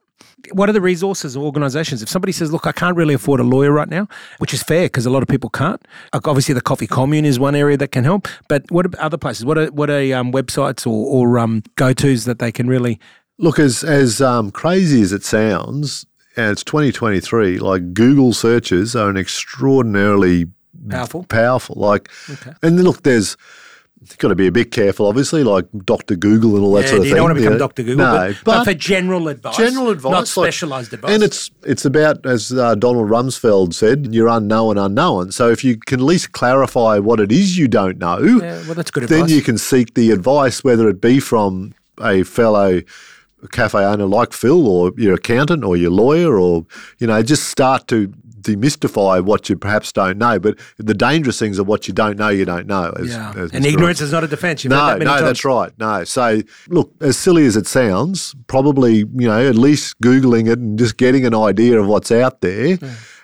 what are the resources or organisations? If somebody says, "Look, I can't really afford a lawyer right now," which is fair because a lot of people can't. Like, Obviously, the coffee commune is one area that can help. But what other places? What are what are um, websites or, or um, go tos that they can really? Look, as as um, crazy as it sounds, and it's 2023. Like Google searches are an extraordinarily Powerful. powerful. Like, and look, there's you've got to be a bit careful, obviously, like Doctor Google and all that Yeah, sort of you thing. don't want to become know. Dr. Google, No, but, but for general advice, general advice, not like- specialised advice. And it's it's about as uh, Donald Rumsfeld said, you're unknown unknown. So if you can at least clarify what it is you don't know, yeah, well, that's good Advice. then you can seek the advice, whether it be from a fellow cafe owner like Phil, or your accountant, or your lawyer, or you know, just start to demystify what you perhaps don't know. But the dangerous things are what you don't know, you don't know. As, yeah. as and ignorance is not a defence. You've no, that many no, times. that's right. No. So, look, as silly as it sounds, probably, you know, at least Googling it and just getting an idea of what's out there.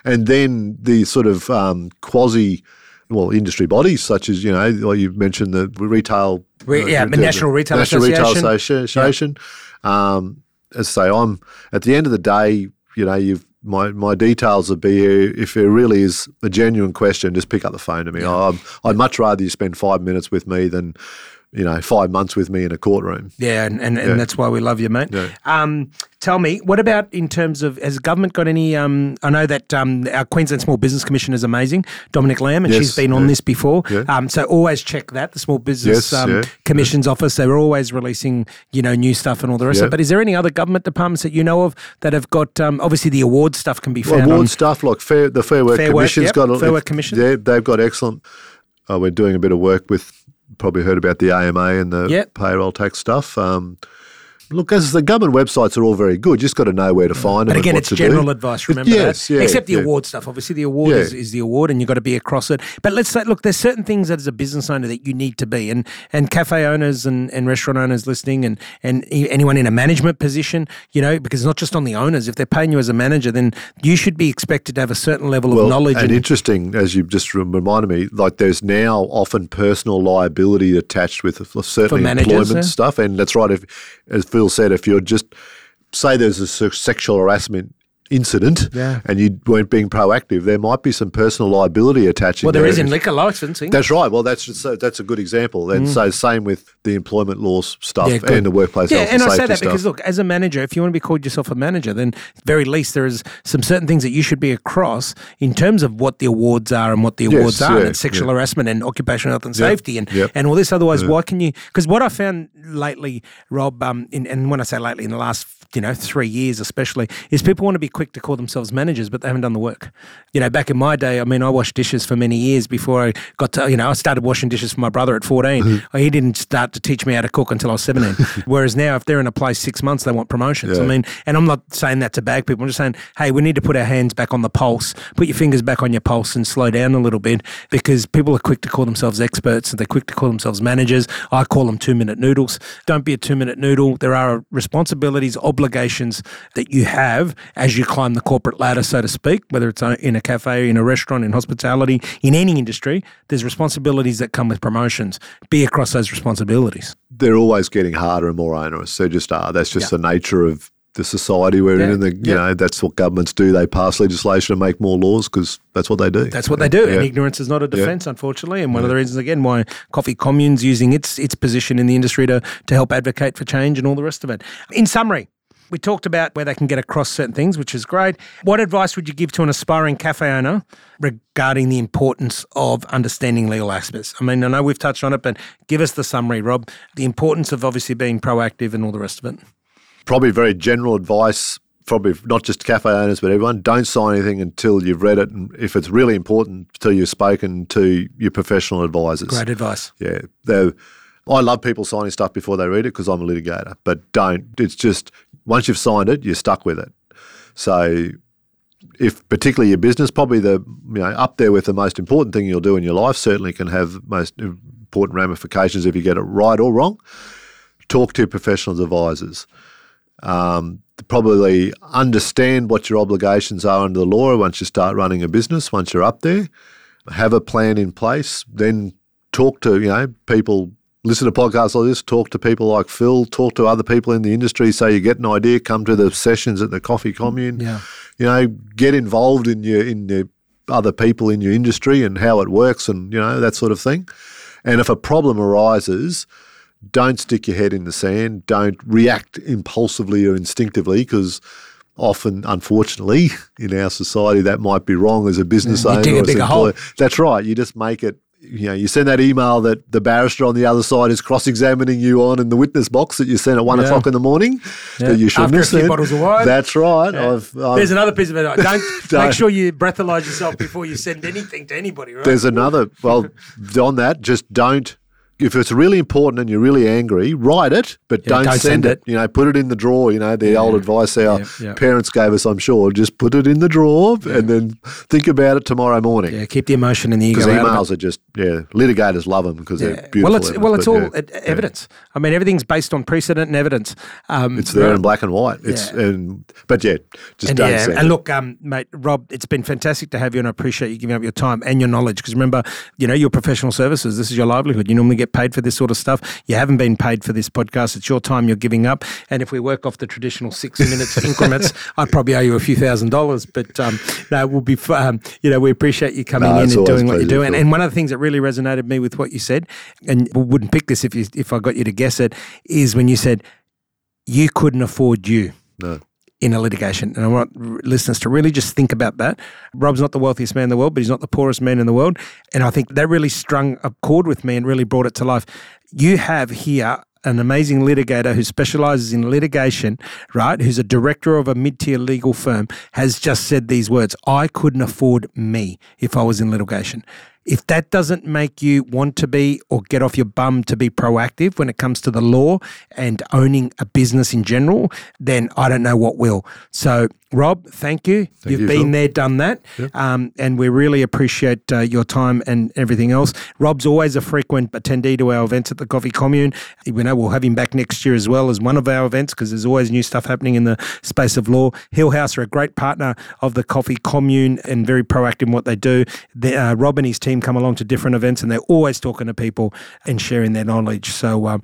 And then the sort of um, quasi, well, industry bodies such as, you know, well, you've mentioned the retail. Re- yeah, the National Retail National Association. Retail Associ- Association. Um, as I say, I'm, at the end of the day, you know, you've, my, my details would be here. If there really is a genuine question, just pick up the phone to me. i I'd much rather you spend five minutes with me than you know, five months with me in a courtroom. Yeah, and, and, and that's why we love you, mate. Yeah. Um, tell me, what about in terms of, has government got any, um, I know that um, our Queensland Small Business Commission is amazing, Dominique Lamb, and Yes, she's been on yeah. this before. Um, so always check that, the Small Business Yes, um, Commission's office. They're always releasing, you know, new stuff and all the rest of it. But is there any other government departments that you know of that have got, um, obviously the award stuff can be Well, award on, stuff like Fair, the Fair Work Fair Work, yep, got a, Fair Work Commission. They've got excellent. Uh, we're doing a bit of work with. Probably heard about the AMA and the Yep. payroll tax stuff. Um, look, as the government websites are all very good, you just got to know where to mm. find them. But again, and it's general do. advice. Remember yes, that. yeah, Except the yeah. award stuff. Obviously, the award Yeah. is, is the award, and you've got to be across it. But let's say, look, there's certain things that as a business owner that you need to be, and and cafe owners and, and restaurant owners listening, and and anyone in a management position, you know, because it's not just on the owners. If they're paying you as a manager, then you should be expected to have a certain level Well, of knowledge. and interesting, as you just reminded me, like there's now often personal liability attached with certainly managers, employment yeah. stuff, and that's right. If, as Phil said, if you're just say there's a sexual harassment incident Yeah. and you weren't being proactive, there might be some personal liability attaching. well, there there. is in liquor licensing. That's right. Well, that's just, so that's a good example. And so same with the employment laws stuff Mm. Yeah, and the workplace Yeah, health and and, I safety say that stuff. because look, as a manager, if you want to be called yourself a manager, then very least there is some certain things that you should be across in terms of what the awards are and what the Yes, awards are, yeah, and sexual yeah. harassment and occupational health and Yeah, safety and yeah. and all this. Otherwise, why can you? Because what I found lately, Rob, um, in, and when I say lately, in the last you know three years especially, is people want to be quick to call themselves managers, but they haven't done the work. You know, back in my day, I mean, I washed dishes for many years before I got to. You know, I started washing dishes for my brother at 14 Mm-hmm. He didn't start to teach me how to cook until I was 17. Whereas now, if they're in a place six months, they want promotions. I mean, and I'm not saying that to bag people. I'm just saying, hey, we need to put our hands back on the pulse, put your fingers back on your pulse and slow down a little bit because people are quick to call themselves experts and they're quick to call themselves managers. I call them two minute noodles. Don't be a two minute noodle. There are responsibilities, obligations that you have as you climb the corporate ladder, so to speak, whether it's uh, in a cafe, in a restaurant, in hospitality, in any industry, there's responsibilities that come with promotions. Be across those responsibilities. they're always getting harder and more onerous. They just are. That's just the nature of the society we're Yeah, in. The, you yeah. know, that's what governments do. They pass legislation and make more laws because that's what they do. That's what they do, Yeah. and ignorance is not a defence, unfortunately. And one of the reasons, again, why Coffee Commune's using its its position in the industry to to help advocate for change and all the rest of it. In summary. We talked about where they can get across certain things, which is great. What advice would you give to an aspiring cafe owner regarding the importance of understanding legal aspects? I mean, I know we've touched on it, but give us the summary, Rob. The importance of obviously being proactive and all the rest of it. Probably very general advice, probably not just cafe owners, but everyone. Don't sign anything until you've read it. And if it's really important, until you've spoken to your professional advisors. Great advice. Yeah. They're, I love people signing stuff before they read it because I'm a litigator, but don't. It's just once you've signed it, you're stuck with it. So, if particularly your business, probably the you know up there with the most important thing you'll do in your life, certainly can have most important ramifications if you get it right or wrong. Talk to professional advisors. Um, probably understand what your obligations are under the law once you start running a business. Once you're up there, have a plan in place. Then talk to you know people listen to podcasts like this, talk to people like Phil, talk to other people in the industry so you get an idea, come to the sessions at the coffee commune. Yeah. You know, get involved in your in the other people in your industry and how it works and, you know, that sort of thing. And if a problem arises, don't stick your head in the sand. Don't react impulsively or instinctively because often, unfortunately, in our society, that might be wrong as a business You owner. or as bigger hole. That's right. You just make it. You know, you send that email that the barrister on the other side is cross-examining you on in the witness box that you sent at one Yeah. o'clock in the morning Yeah. that you shouldn't After a have few sent. bottles of wine. That's right. Yeah. I've, I've, There's another piece of advice. Don't, make Don't. sure you breathalyze yourself before you send anything to anybody, right? There's another. Well, on that, just don't. If it's really important and you're really angry, write it, but Yeah, don't, don't send, send it. it. You know, put it in the drawer. You know, the old advice our Yeah, yeah. parents gave us. I'm sure. Just put it in the drawer and then think about it tomorrow morning. yeah, keep the emotion and the ego Because out of it. emails are just yeah. Litigators love them because they're beautiful. Well, it's evidence, well, it's all yeah. evidence. I mean, everything's based on precedent and evidence. Um, It's there in black and white. It's Yeah. and but yeah, just And don't yeah, send and it. look, um, mate, Rob, it's been fantastic to have you, and I appreciate you giving up your time and your knowledge. Because remember, you know, your professional services. This is your livelihood. You normally get get paid for this sort of stuff. You haven't been paid for this podcast. It's your time you're giving up. And if we work off the traditional six minutes increments, I'd probably owe you a few thousand dollars. But um, no, we'll be, um, you know, we appreciate you coming No, in and doing what you do. Phil. And one of the things that really resonated me with what you said, and we wouldn't pick this if you, if I got you to guess it, is when you said you couldn't afford you No. In a litigation. And I want listeners to really just think about that. Rob's not the wealthiest man in the world, but he's not the poorest man in the world. And I think that really strung a chord with me and really brought it to life. You have here an amazing litigator who specializes in litigation, right? Who's a director of a mid tier legal firm, has just said these words I couldn't afford me if I was in litigation. If that doesn't make you want to be or get off your bum to be proactive when it comes to the law and owning a business in general, then I don't know what will. So, Rob, thank you. You've you, been Phil. there, done that. Um, and we really appreciate uh, your time and everything else. Rob's always a frequent attendee to our events at the Coffee Commune. We know we'll have him back next year as well as one of our events because there's always new stuff happening in the space of law. Hillhouse are a great partner of the Coffee Commune and very proactive in what they do. The, uh, Rob and his team come along to different events and they're always talking to people and sharing their knowledge. So, um,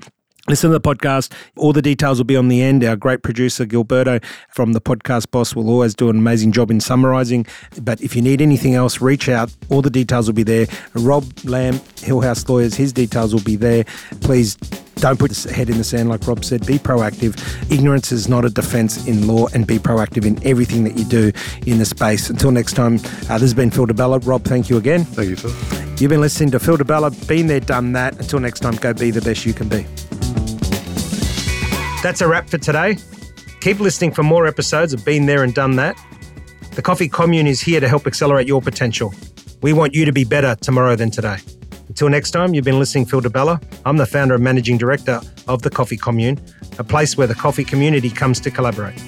Listen to the podcast. All the details will be on the end. Our great producer, Gilberto from the Podcast Boss, will always do an amazing job in summarizing. But if you need anything else, reach out. All the details will be there. Rob Lamb, Hillhouse Lawyers, his details will be there. Please don't put your head in the sand, like Rob said. Be proactive. Ignorance is not a defense in law, and be proactive in everything that you do in the space. Until next time, uh, this has been Phil Di Bella. Rob, thank you again. Thank you, Phil. You've been listening to Phil Di Bella. Been there, done that. Until next time, go be the best you can be. That's a wrap for today. Keep listening for more episodes of Been There and Done That. The Coffee Commune is here to help accelerate your potential. We want you to be better tomorrow than today. Until next time, you've been listening Phil Di Bella. I'm the founder and managing director of the Coffee Commune, a place where the coffee community comes to collaborate.